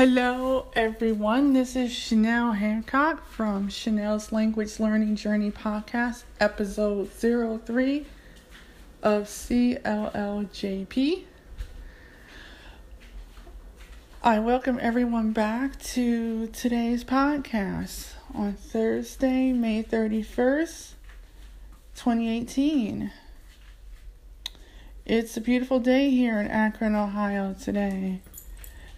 Hello, everyone. This is Chanel Hancock from Chanel's Language Learning Journey Podcast, episode 03 of CLLJP. I welcome everyone back to today's podcast on Thursday, May 31st, 2018. It's a beautiful day here in Akron, Ohio today.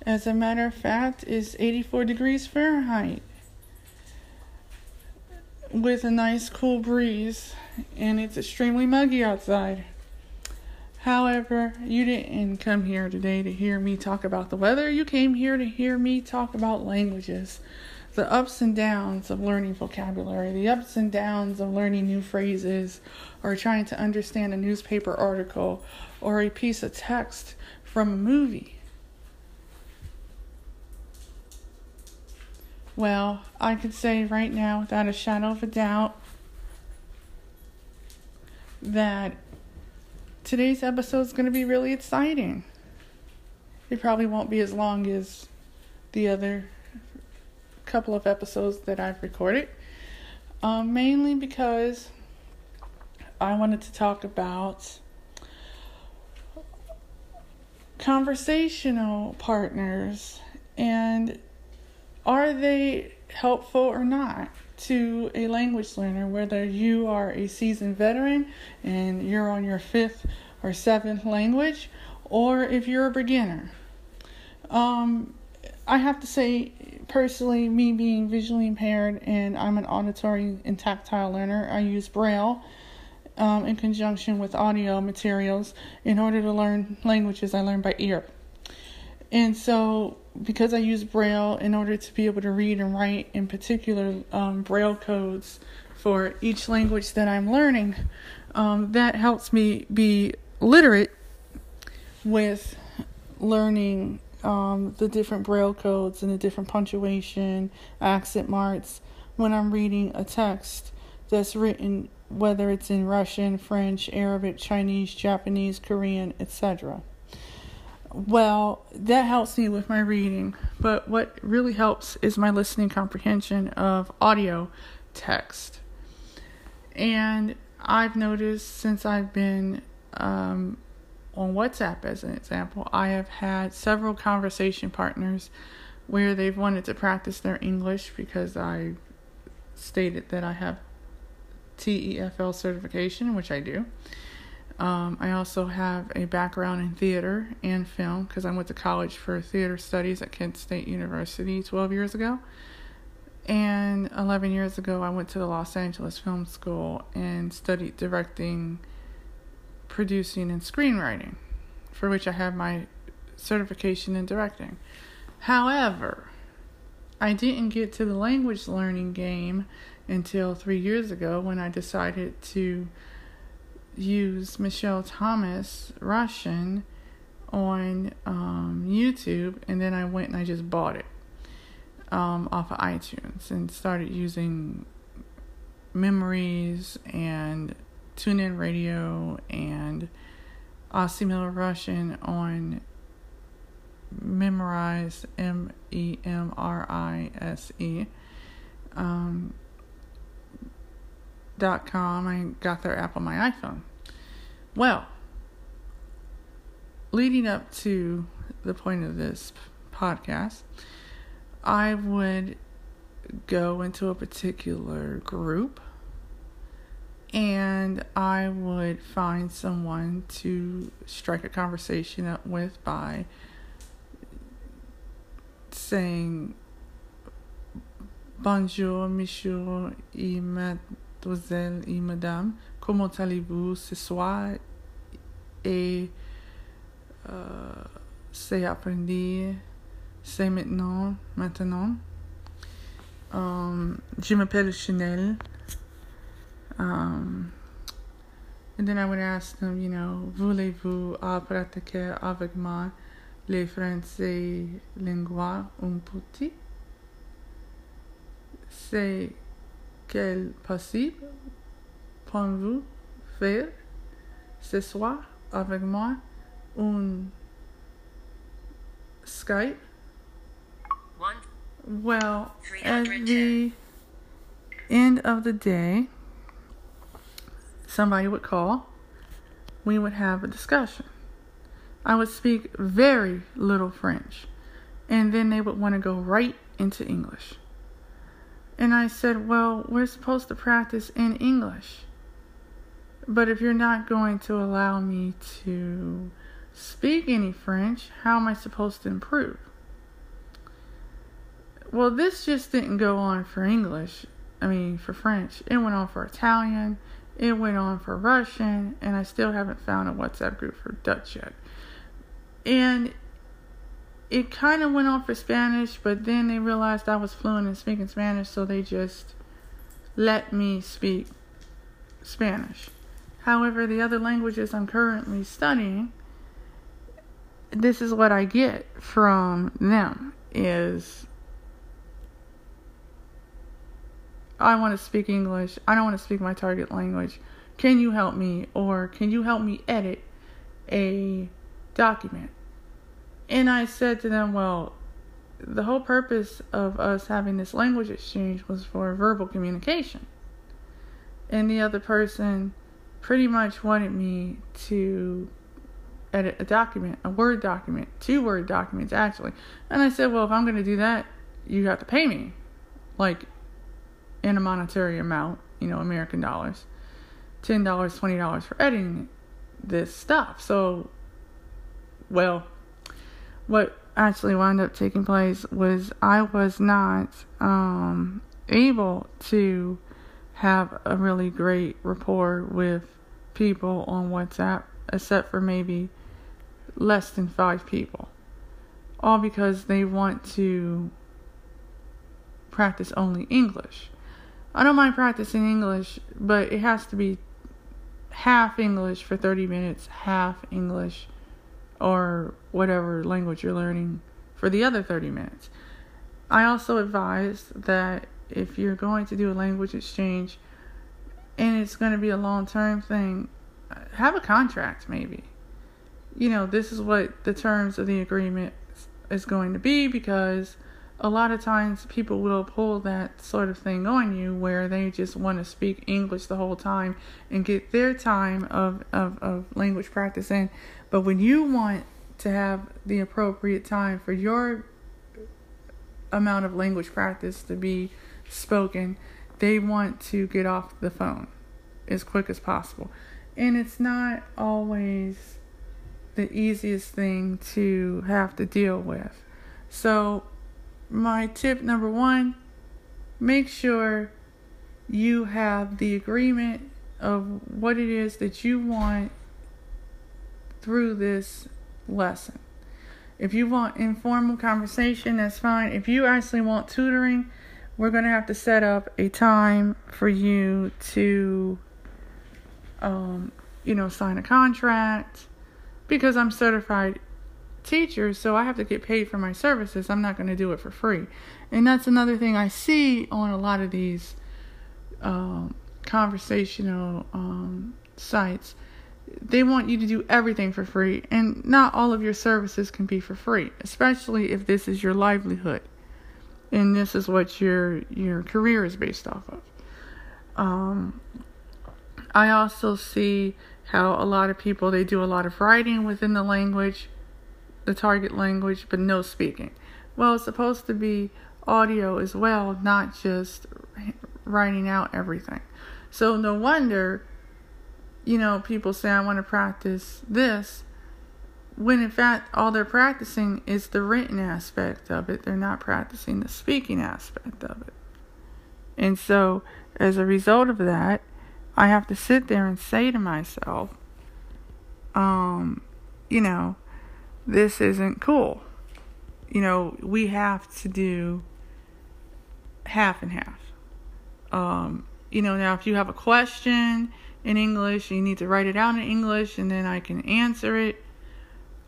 As a matter of fact, it's 84 degrees Fahrenheit with a nice cool breeze, and it's extremely muggy outside. However, you didn't come here today to hear me talk about the weather. You came here to hear me talk about languages, the ups and downs of learning vocabulary, the ups and downs of learning new phrases, or trying to understand a newspaper article or a piece of text from a movie. Well, I could say right now, without a shadow of a doubt, that today's episode is going to be really exciting. It probably won't be as long as the other couple of episodes that I've recorded, um, mainly because I wanted to talk about conversational partners and are they helpful or not to a language learner, whether you are a seasoned veteran and you're on your fifth or seventh language, or if you're a beginner? Um, I have to say, personally, me being visually impaired and I'm an auditory and tactile learner, I use Braille um, in conjunction with audio materials in order to learn languages I learn by ear. And so, because I use Braille in order to be able to read and write, in particular, um, Braille codes for each language that I'm learning, um, that helps me be literate with learning um, the different Braille codes and the different punctuation, accent marks when I'm reading a text that's written, whether it's in Russian, French, Arabic, Chinese, Japanese, Korean, etc. Well, that helps me with my reading, but what really helps is my listening comprehension of audio text. And I've noticed since I've been um, on WhatsApp, as an example, I have had several conversation partners where they've wanted to practice their English because I stated that I have TEFL certification, which I do. Um, I also have a background in theater and film because I went to college for theater studies at Kent State University 12 years ago. And 11 years ago, I went to the Los Angeles Film School and studied directing, producing, and screenwriting, for which I have my certification in directing. However, I didn't get to the language learning game until three years ago when I decided to use Michel Thomas Russian on um, YouTube, and then I went and I just bought it um, off of iTunes and started using Memrise and TuneIn Radio and Assimil Russian on Memrise M E M R I S E. Um, dot com. I got their app on my iPhone. Well, leading up to the point of this podcast, I would go into a particular group and I would find someone to strike a conversation up with by saying Bonjour, monsieur et mademoiselle et madame, comment allez-vous ce soir? Et euh, c'est apprendre, c'est maintenant, maintenant. Um, je m'appelle Chanel. Um, and then I would ask them, you know, voulez-vous pratiquer avec moi les français lingua un petit? C'est quel possible pouvez-vous faire ce soir avec moi un Skype Well, at the end of the day, somebody would call. We would have a discussion. I would speak very little French, and then they would want to go right into English. And I said, Well, we're supposed to practice in English. But if you're not going to allow me to speak any French, how am I supposed to improve? Well, this just didn't go on for English. I mean, for French. It went on for Italian. It went on for Russian. And I still haven't found a WhatsApp group for Dutch yet. And it kind of went on for Spanish, but then they realized I was fluent in speaking Spanish, so they just let me speak Spanish. However, the other languages I'm currently studying, this is what I get from them is I want to speak English. I don't want to speak my target language. Can you help me or can you help me edit a document? And I said to them, well, the whole purpose of us having this language exchange was for verbal communication. And the other person pretty much wanted me to edit a document, a Word document, two Word documents actually. And I said, well, if I'm going to do that, you have to pay me, like in a monetary amount, you know, American dollars, $10, $20 for editing this stuff. So, well, what actually wound up taking place was I was not um, able to have a really great rapport with people on WhatsApp, except for maybe less than five people. All because they want to practice only English. I don't mind practicing English, but it has to be half English for 30 minutes, half English or whatever language you're learning for the other 30 minutes. I also advise that if you're going to do a language exchange and it's going to be a long term thing, have a contract maybe. You know, this is what the terms of the agreement is going to be because a lot of times people will pull that sort of thing on you where they just want to speak English the whole time and get their time of, of, of language practice in. But when you want to have the appropriate time for your amount of language practice to be spoken, they want to get off the phone as quick as possible. And it's not always the easiest thing to have to deal with. So, my tip number one make sure you have the agreement of what it is that you want through this lesson. If you want informal conversation, that's fine. If you actually want tutoring, we're going to have to set up a time for you to, um, you know, sign a contract because I'm certified teacher, so I have to get paid for my services. I'm not going to do it for free. And that's another thing I see on a lot of these um, conversational um, sites they want you to do everything for free, and not all of your services can be for free, especially if this is your livelihood and this is what your your career is based off of. Um, I also see how a lot of people they do a lot of writing within the language, the target language, but no speaking. Well, it's supposed to be audio as well, not just writing out everything. So no wonder you know, people say, I want to practice this, when in fact, all they're practicing is the written aspect of it. They're not practicing the speaking aspect of it. And so, as a result of that, I have to sit there and say to myself, um, you know, this isn't cool. You know, we have to do half and half. Um, you know, now if you have a question in English, you need to write it out in English and then I can answer it.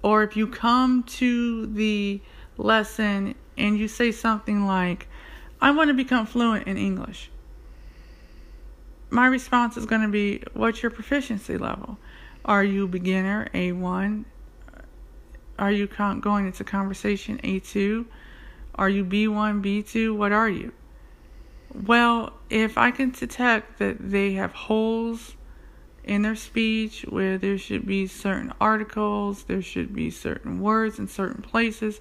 Or if you come to the lesson and you say something like, I want to become fluent in English. My response is going to be, What's your proficiency level? Are you beginner A1? Are you going into conversation A2? Are you B1, B2? What are you? Well, if I can detect that they have holes in their speech where there should be certain articles, there should be certain words in certain places,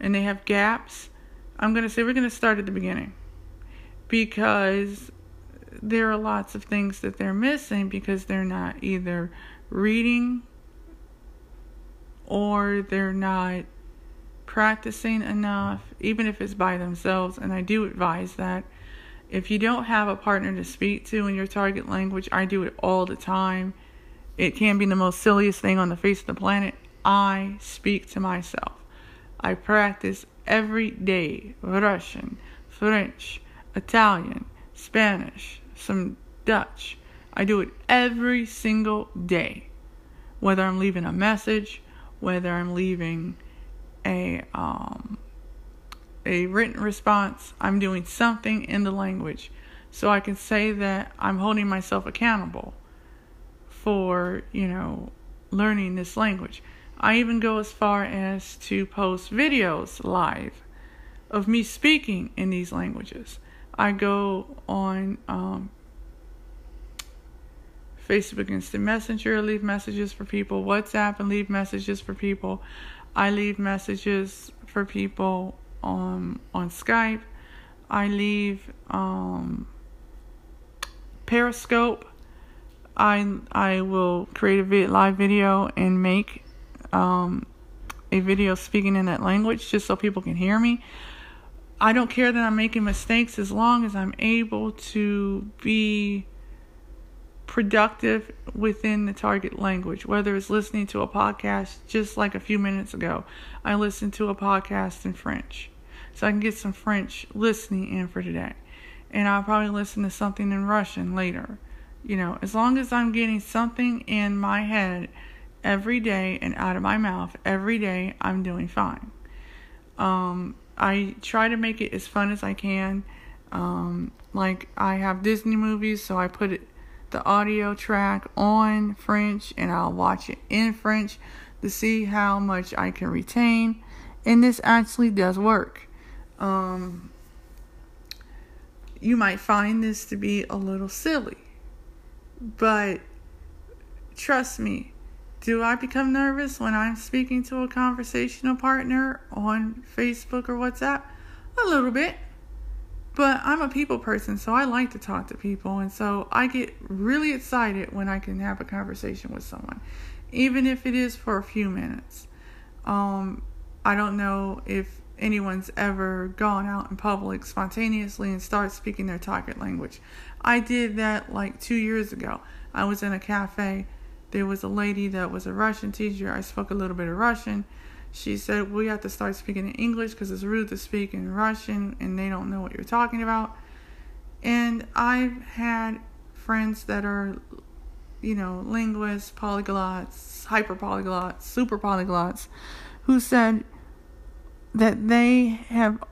and they have gaps, I'm going to say we're going to start at the beginning because there are lots of things that they're missing because they're not either reading or they're not practicing enough, even if it's by themselves. And I do advise that if you don't have a partner to speak to in your target language, I do it all the time. It can be the most silliest thing on the face of the planet. I speak to myself. I practice every day Russian, French, Italian, Spanish, some Dutch. I do it every single day. Whether I'm leaving a message, whether I'm leaving a um, a written response, I'm doing something in the language so I can say that I'm holding myself accountable for, you know, learning this language. I even go as far as to post videos live of me speaking in these languages. I go on um, Facebook Instant Messenger, leave messages for people, WhatsApp, and leave messages for people. I leave messages for people on on Skype. I leave um, Periscope. I I will create a live video and make um, a video speaking in that language just so people can hear me. I don't care that I'm making mistakes as long as I'm able to be productive within the target language, whether it's listening to a podcast just like a few minutes ago. I listened to a podcast in French. So I can get some French listening in for today. And I'll probably listen to something in Russian later. You know, as long as I'm getting something in my head every day and out of my mouth every day, I'm doing fine. Um, I try to make it as fun as I can. Um, like I have Disney movies, so I put it, the audio track on French and I'll watch it in French to see how much I can retain. And this actually does work. Um, you might find this to be a little silly, but trust me, do I become nervous when I'm speaking to a conversational partner on Facebook or WhatsApp? A little bit. But I'm a people person, so I like to talk to people. And so I get really excited when I can have a conversation with someone, even if it is for a few minutes. Um, I don't know if anyone's ever gone out in public spontaneously and start speaking their target language. I did that like two years ago. I was in a cafe there was a lady that was a Russian teacher. I spoke a little bit of Russian. She said, We have to start speaking in English because it's rude to speak in Russian and they don't know what you're talking about. And I've had friends that are, you know, linguists, polyglots, hyper polyglots, super polyglots, who said that they have,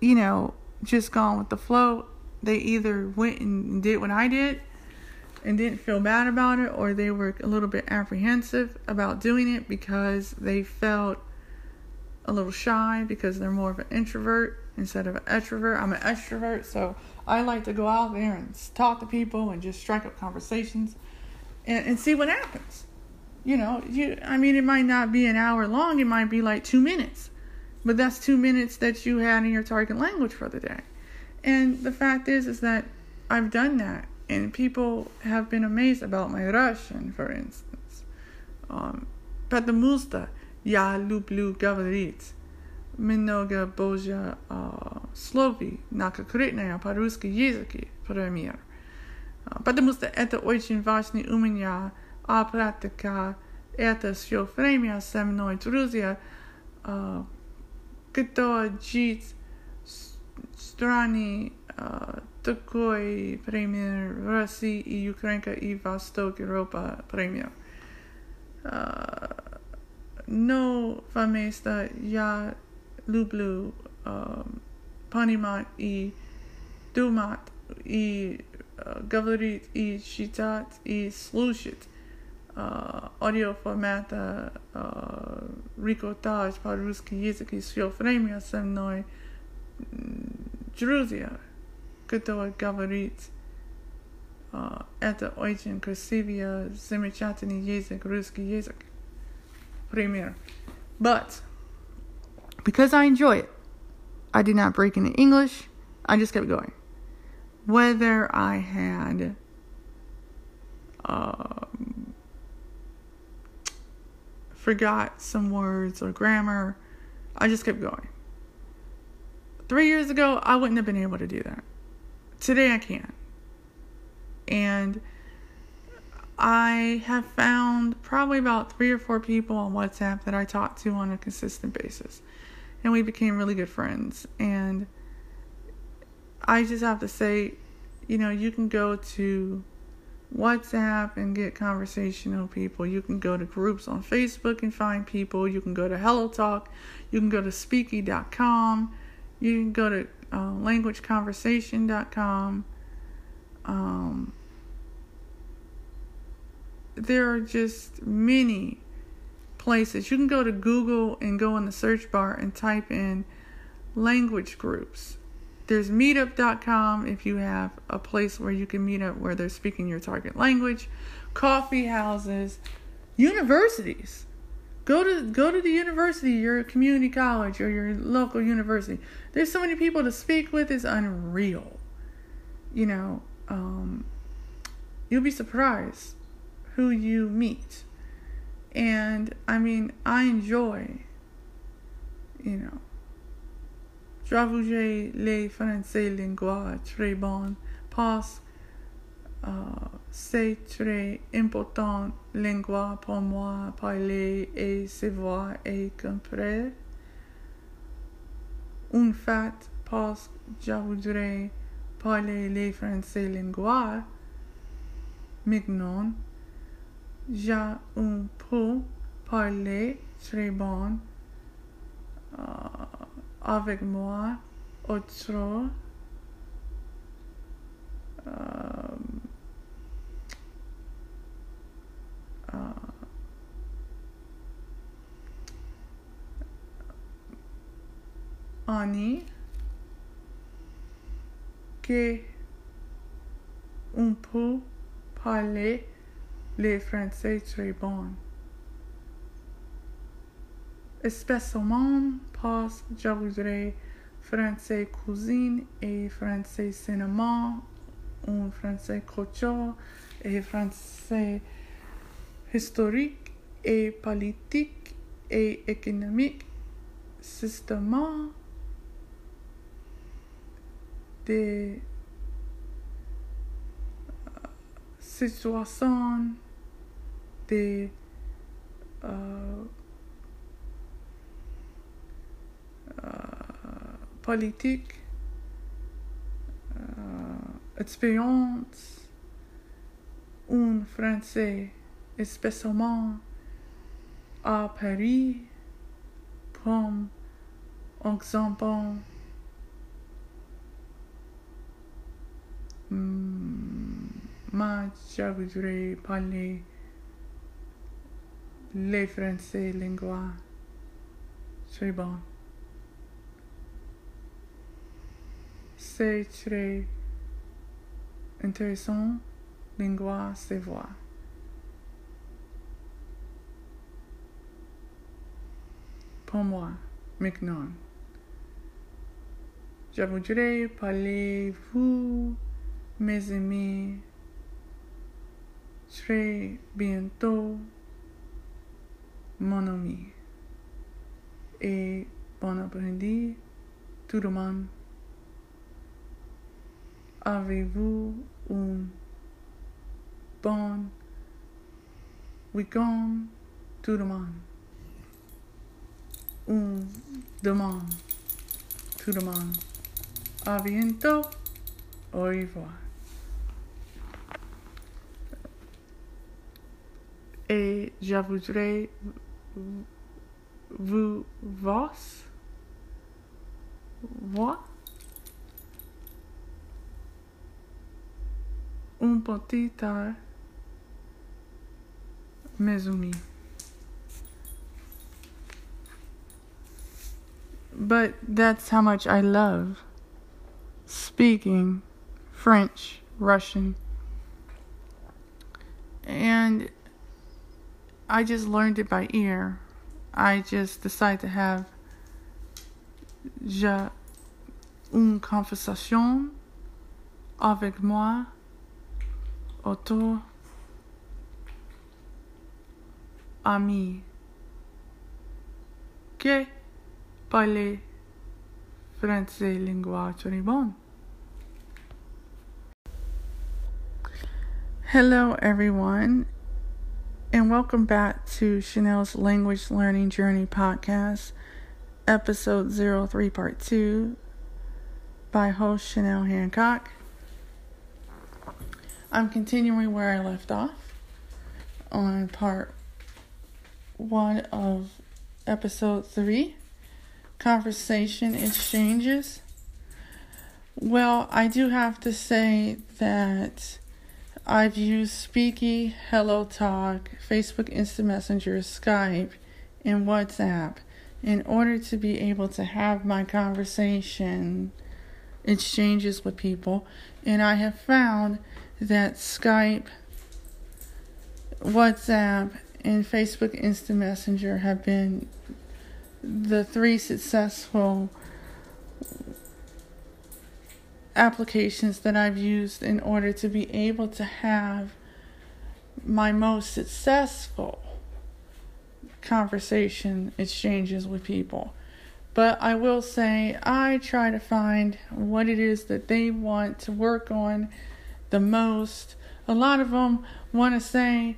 you know, just gone with the flow. They either went and did what I did and didn't feel bad about it, or they were a little bit apprehensive about doing it because they felt a little shy because they're more of an introvert instead of an extrovert. I'm an extrovert, so I like to go out there and talk to people and just strike up conversations and, and see what happens. You know, you I mean it might not be an hour long, it might be like two minutes. But that's two minutes that you had in your target language for the day. And the fact is is that I've done that and people have been amazed about my Russian, for instance. Um, потому что я люблю говорить много божья uh, словей на конкретное по-русски языке, например. Uh, потому что это очень важно у меня, а практика это все время со мной, друзья, uh, кто джиц страни такой пример России и Украинка и Восток Европа пример. Но вместо я люблю понимать и думать и говорить и читать и слушать audio формата uh, рекортаж по-русски язык еще время со мной друзья, которые говорит uh, это очень красивый, замечательный язык, русский язык. Пример. But because I enjoy it, I did not break into English. I just kept going. Whether I had um, forgot some words or grammar, I just kept going. Three years ago, I wouldn't have been able to do that. Today, I can. And I have found probably about three or four people on WhatsApp that I talk to on a consistent basis. And we became really good friends. And I just have to say, you know, you can go to WhatsApp and get conversational people. You can go to groups on Facebook and find people. You can go to Hello Talk. You can go to Speaky.com. You can go to uh, LanguageConversation.com. Um, there are just many places. You can go to Google and go in the search bar and type in language groups. There's meetup.com if you have a place where you can meet up where they're speaking your target language, coffee houses, universities. Go to go to the university, your community college or your local university. There's so many people to speak with, it's unreal. You know, um, you'll be surprised who you meet. And I mean, I enjoy, you know, J'avoue les français lingua très bon parce uh, c'est très important lingua pour moi parler et savoir et comprendre. En fait, parce que je voudrais parler les français lingua maintenant, j'ai un peu parler très bon. Uh, avec moi autre euh, euh, Annie que on peut parler les français très bon. Spécialement je voudrais français cuisine et français cinéma, un français culture et français historique et politique et économique, systématiquement des situations, des euh, politique, euh, expérience, un français, spécialement à Paris, comme exemple, hmm, moi, je voudrais parler les français lingua. C'est bon. C'est très intéressant, lingua, c'est voix. Pour moi, maintenant, je voudrais parler vous, mes amis, très bientôt, mon ami. Et bon après-midi, tout le monde. Avez-vous un um, bon week-end tout le monde? Un demande tout le monde. À bientôt. Au revoir. Et je voudrais vous voir, voir un petit Mezumi. But that's how much I love speaking French, Russian. And I just learned it by ear. I just decided to have j'ai une conversation avec moi autour ami. Hello, everyone, and welcome back to Chanel's Language Learning Journey podcast, episode 03, part 2, by host Chanel Hancock. I'm continuing where I left off on part 1 of episode 3 Conversation Exchanges. Well, I do have to say that I've used Speaky, Hello Talk, Facebook Instant Messenger, Skype, and WhatsApp in order to be able to have my conversation exchanges with people. And I have found that Skype, WhatsApp, and Facebook Instant Messenger have been the three successful applications that I've used in order to be able to have my most successful conversation exchanges with people. But I will say, I try to find what it is that they want to work on the most. A lot of them want to say,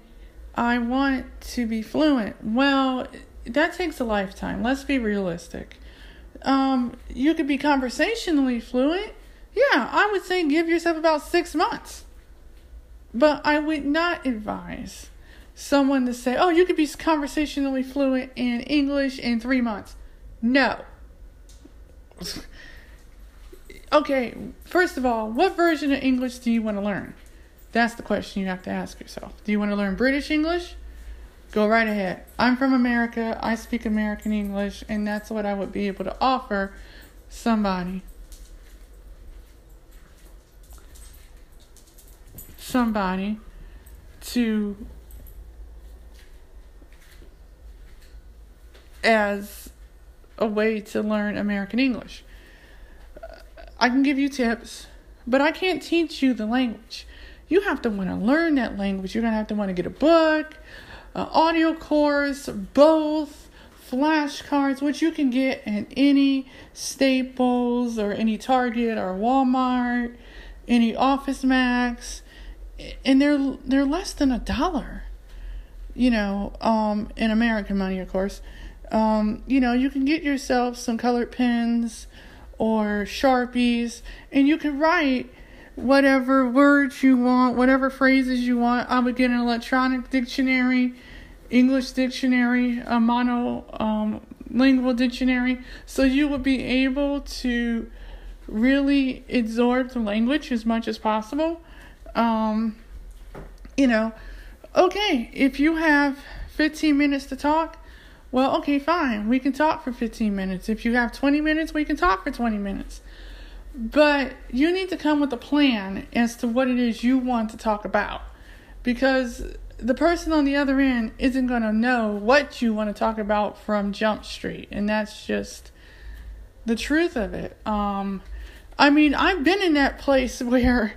I want to be fluent. Well, that takes a lifetime. Let's be realistic. Um, you could be conversationally fluent yeah, I would say give yourself about six months. But I would not advise someone to say, oh, you could be conversationally fluent in English in three months. No. Okay, first of all, what version of English do you want to learn? That's the question you have to ask yourself. Do you want to learn British English? Go right ahead. I'm from America. I speak American English, and that's what I would be able to offer somebody somebody to as a way to learn American English. I can give you tips, but I can't teach you the language. You have to want to learn that language. You're going to have to want to get a book, an audio course, both, flashcards, which you can get in any Staples or any Target or Walmart, any Office Max and they're they're less than a dollar you know um in american money of course um you know you can get yourself some colored pens or sharpies and you can write whatever words you want whatever phrases you want. I would get an electronic dictionary english dictionary a mono um, lingual dictionary so you would be able to really absorb the language as much as possible. Um, you know, okay, if you have 15 minutes to talk, well, okay, fine. We can talk for 15 minutes. If you have 20 minutes, we can talk for 20 minutes. But you need to come with a plan as to what it is you want to talk about. Because the person on the other end isn't going to know what you want to talk about from Jump Street. And that's just the truth of it. Um, I mean, I've been in that place where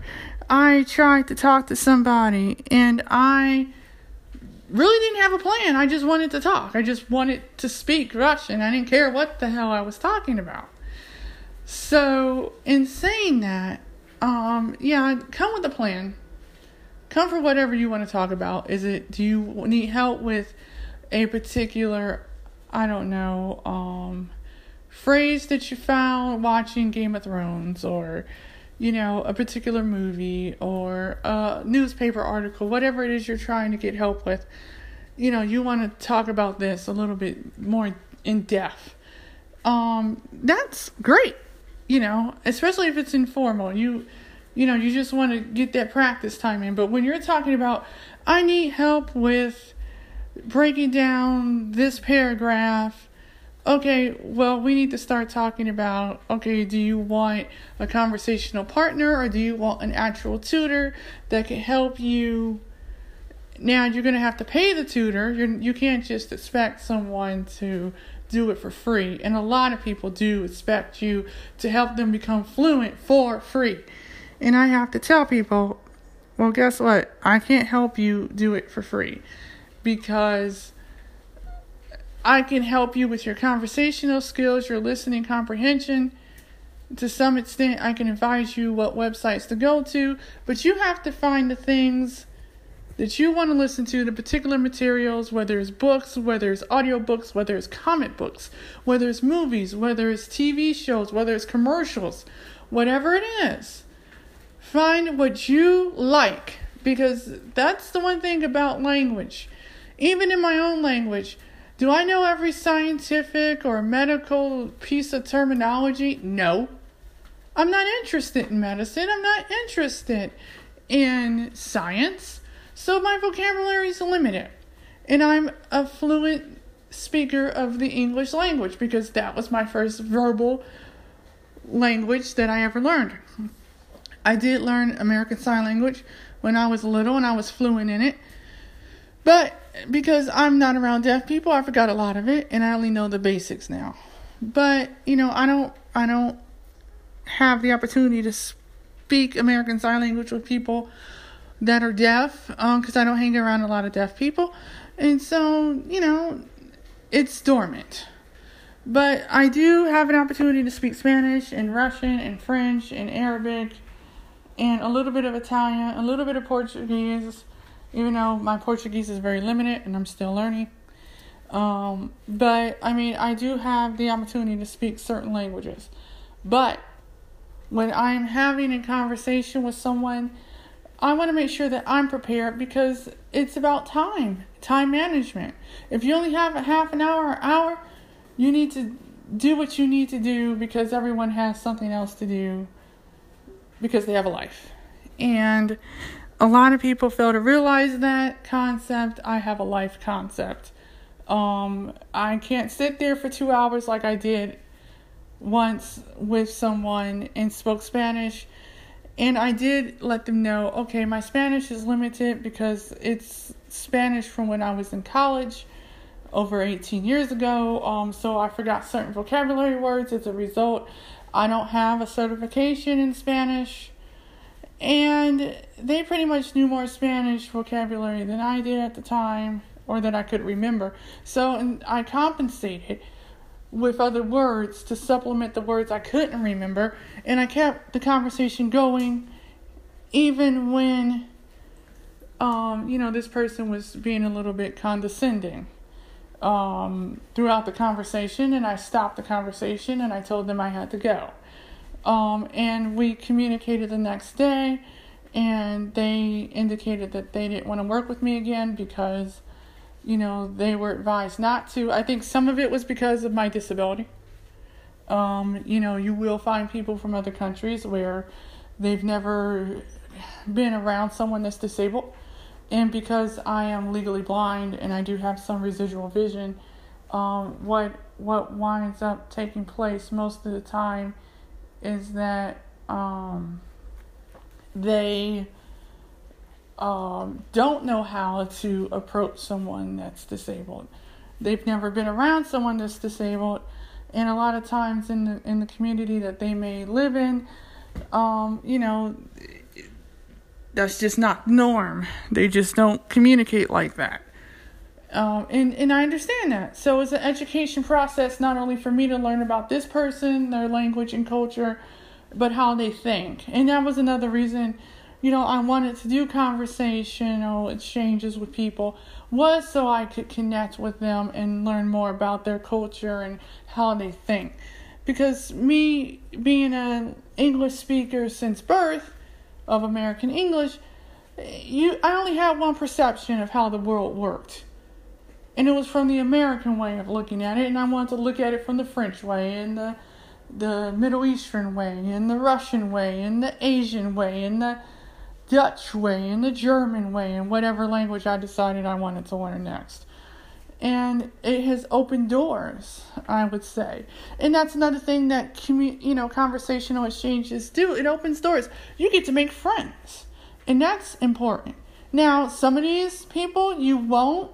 I tried to talk to somebody and I really didn't have a plan. I just wanted to talk. I just wanted to speak Russian. I didn't care what the hell I was talking about. So, in saying that, um, yeah, come with a plan. Come for whatever you want to talk about. Is it, do you need help with a particular, I don't know, um, phrase that you found watching Game of Thrones or you know, a particular movie or a newspaper article, whatever it is you're trying to get help with, you know, you want to talk about this a little bit more in depth. Um, that's great, you know, especially if it's informal. You, you know, you just want to get that practice time in. But when you're talking about, I need help with breaking down this paragraph. Okay, well, we need to start talking about okay, do you want a conversational partner or do you want an actual tutor that can help you? Now, you're going to have to pay the tutor. You're, you can't just expect someone to do it for free. And a lot of people do expect you to help them become fluent for free. And I have to tell people, well, guess what? I can't help you do it for free because I can help you with your conversational skills, your listening comprehension. To some extent, I can advise you what websites to go to, but you have to find the things that you want to listen to the particular materials, whether it's books, whether it's audiobooks, whether it's comic books, whether it's movies, whether it's TV shows, whether it's commercials, whatever it is. Find what you like because that's the one thing about language. Even in my own language, do I know every scientific or medical piece of terminology? No. I'm not interested in medicine. I'm not interested in science. So my vocabulary is limited. And I'm a fluent speaker of the English language because that was my first verbal language that I ever learned. I did learn American Sign Language when I was little and I was fluent in it. But because I'm not around deaf people, I forgot a lot of it and I only know the basics now. But, you know, I don't I don't have the opportunity to speak American Sign Language with people that are deaf because um, I don't hang around a lot of deaf people. And so, you know, it's dormant. But I do have an opportunity to speak Spanish and Russian and French and Arabic and a little bit of Italian, a little bit of Portuguese, even though my Portuguese is very limited and I'm still learning. Um, but I mean, I do have the opportunity to speak certain languages. But when I'm having a conversation with someone I want to make sure that I'm prepared because it's about time, time management. If you only have a half an hour or hour, you need to do what you need to do because everyone has something else to do because they have a life. And a lot of people fail to realize that concept. I have a life concept. Um, I can't sit there for two hours like I did once with someone and spoke Spanish and I did let them know okay, my Spanish is limited because it's Spanish from when I was in college over 18 years ago. Um, so I forgot certain vocabulary words as a result. I don't have a certification in Spanish. And they pretty much knew more Spanish vocabulary than I did at the time or that I could remember. So I compensated with other words to supplement the words I couldn't remember, and I kept the conversation going even when um, you know, this person was being a little bit condescending um, throughout the conversation, and I stopped the conversation and I told them I had to go. Um, and we communicated the next day, and they indicated that they didn't want to work with me again because you know, they were advised not to. I think some of it was because of my disability. Um, you know, you will find people from other countries where they've never been around someone that's disabled. And because I am legally blind and I do have some residual vision, um, what what winds up taking place most of the time is that um, they um, don't know how to approach someone that's disabled. They've never been around someone that's disabled, and a lot of times in the in the community that they may live in, um, you know, that's just not norm. They just don't communicate like that. Um, and and I understand that. So it's an education process not only for me to learn about this person, their language and culture, but how they think. And that was another reason you know, I wanted to do conversational exchanges with people was so I could connect with them and learn more about their culture and how they think. Because me being an English speaker since birth of American English, you I only had one perception of how the world worked. And it was from the American way of looking at it, and I wanted to look at it from the French way and the the Middle Eastern way and the Russian way and the Asian way and the Dutch way and the German way and whatever language I decided I wanted to learn next. and it has opened doors i would say. And that's another thing that commu- you know conversational exchanges do. It opens doors. You get to make friends and that's important. Now some of these people you won't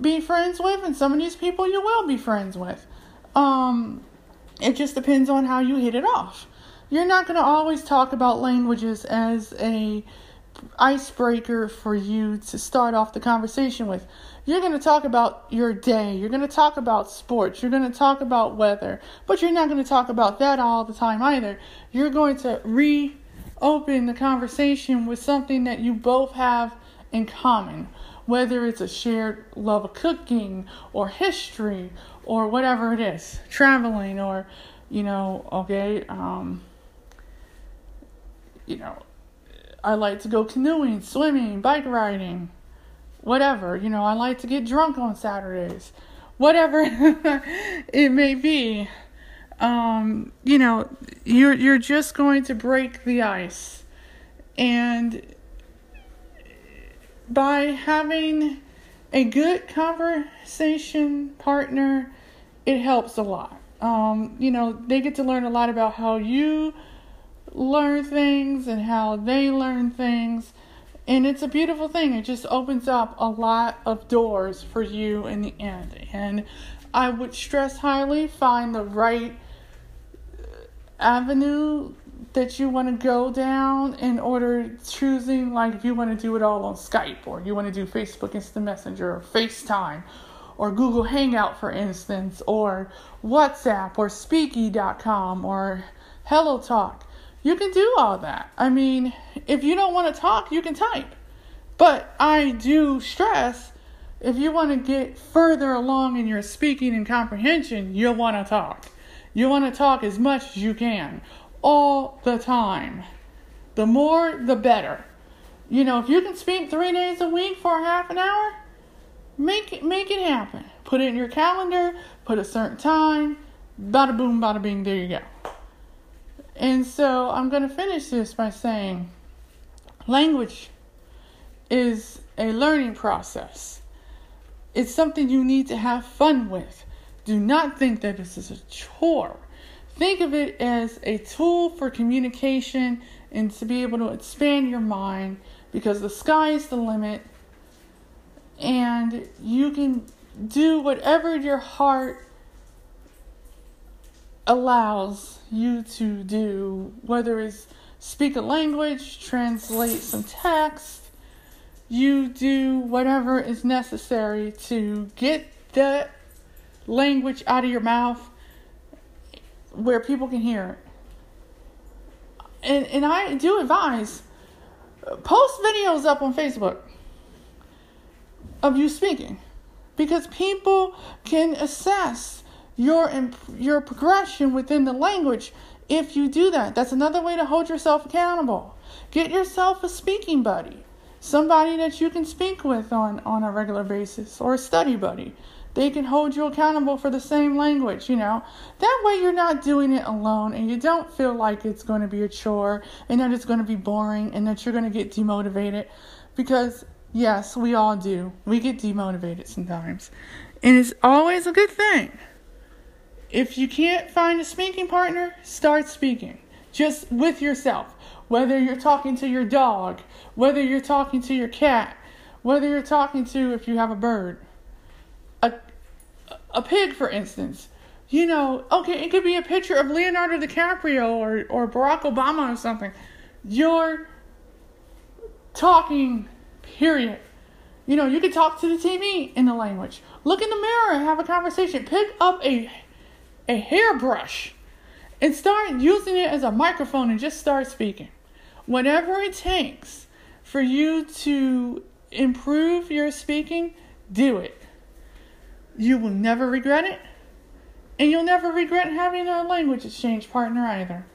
be friends with and some of these people you will be friends with. Um it just depends on how you hit it off. You're not going to always talk about languages as a icebreaker for you to start off the conversation with. You're going to talk about your day, you're going to talk about sports, you're going to talk about weather, but you're not going to talk about that all the time either. You're going to reopen the conversation with something that you both have in common, whether it's a shared love of cooking or history or whatever it is, traveling or, you know, okay, um, you know, I like to go canoeing, swimming, bike riding, whatever. You know, I like to get drunk on Saturdays, whatever it may be. Um, you know, you're you're just going to break the ice, and by having a good conversation partner, it helps a lot. Um, you know, they get to learn a lot about how you learn things and how they learn things. And it's a beautiful thing. It just opens up a lot of doors for you in the end. And I would stress highly find the right avenue that you want to go down in order choosing like if you want to do it all on Skype or you want to do Facebook Instant Messenger or FaceTime or Google Hangout for instance or WhatsApp or Speaky.com or HelloTalk. You can do all that. I mean, if you don't want to talk, you can type. But I do stress if you want to get further along in your speaking and comprehension, you'll want to talk. You want to talk as much as you can, all the time. The more, the better. You know, if you can speak three days a week for half an hour, make it, make it happen. Put it in your calendar, put a certain time, bada boom, bada bing, there you go. And so I'm going to finish this by saying language is a learning process. It's something you need to have fun with. Do not think that this is a chore. Think of it as a tool for communication and to be able to expand your mind because the sky is the limit and you can do whatever your heart allows you to do, whether it's speak a language, translate some text, you do whatever is necessary to get that language out of your mouth where people can hear it. And and I do advise post videos up on Facebook of you speaking because people can assess your your progression within the language if you do that. That's another way to hold yourself accountable. Get yourself a speaking buddy, somebody that you can speak with on on a regular basis, or a study buddy. They can hold you accountable for the same language, you know. That way you're not doing it alone and you don't feel like it's going to be a chore and that it's going to be boring and that you're going to get demotivated because yes, we all do. We get demotivated sometimes. And it's always a good thing if you can't find a speaking partner, start speaking just with yourself. Whether you're talking to your dog, whether you're talking to your cat, whether you're talking to if you have a bird, a pig for instance. You know, okay, it could be a picture of Leonardo DiCaprio or or Barack Obama or something. You're talking period. You know, you can talk to the TV in the language. Look in the mirror and have a conversation. Pick up a a hairbrush and start using it as a microphone and just start speaking. Whatever it takes for you to improve your speaking, do it. You will never regret it, and you'll never regret having a language exchange partner either.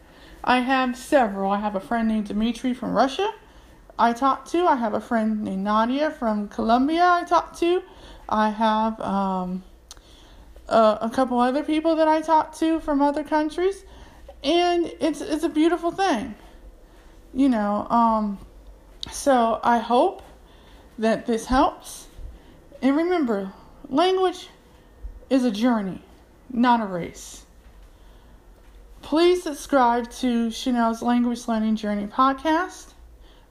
I have several. I have a friend named Dimitri from Russia I talk to. I have a friend named Nadia from Colombia I talk to. I have um, uh, a couple other people that I talk to from other countries, and it's it's a beautiful thing, you know. Um, so I hope that this helps, and remember, language is a journey, not a race. Please subscribe to Chenelle's Language Learning Journey podcast.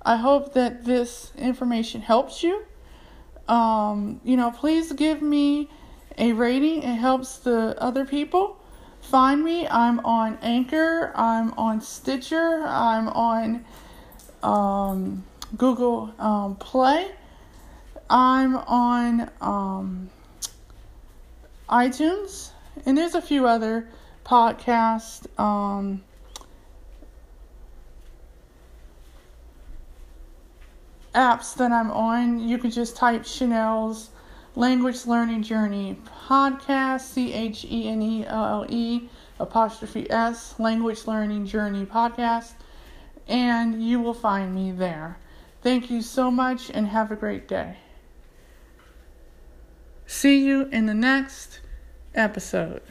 I hope that this information helps you. Um, you know, please give me a rating. It helps the other people find me. I'm on Anchor. I'm on Stitcher. I'm on um, Google um, Play. I'm on um, iTunes, and there's a few other podcast um, apps that I'm on. You can just type Chenelle's Language Learning Journey podcast, C H E N E L L E apostrophe S, Language Learning Journey podcast, and you will find me there. Thank you so much and have a great day. See you in the next episode.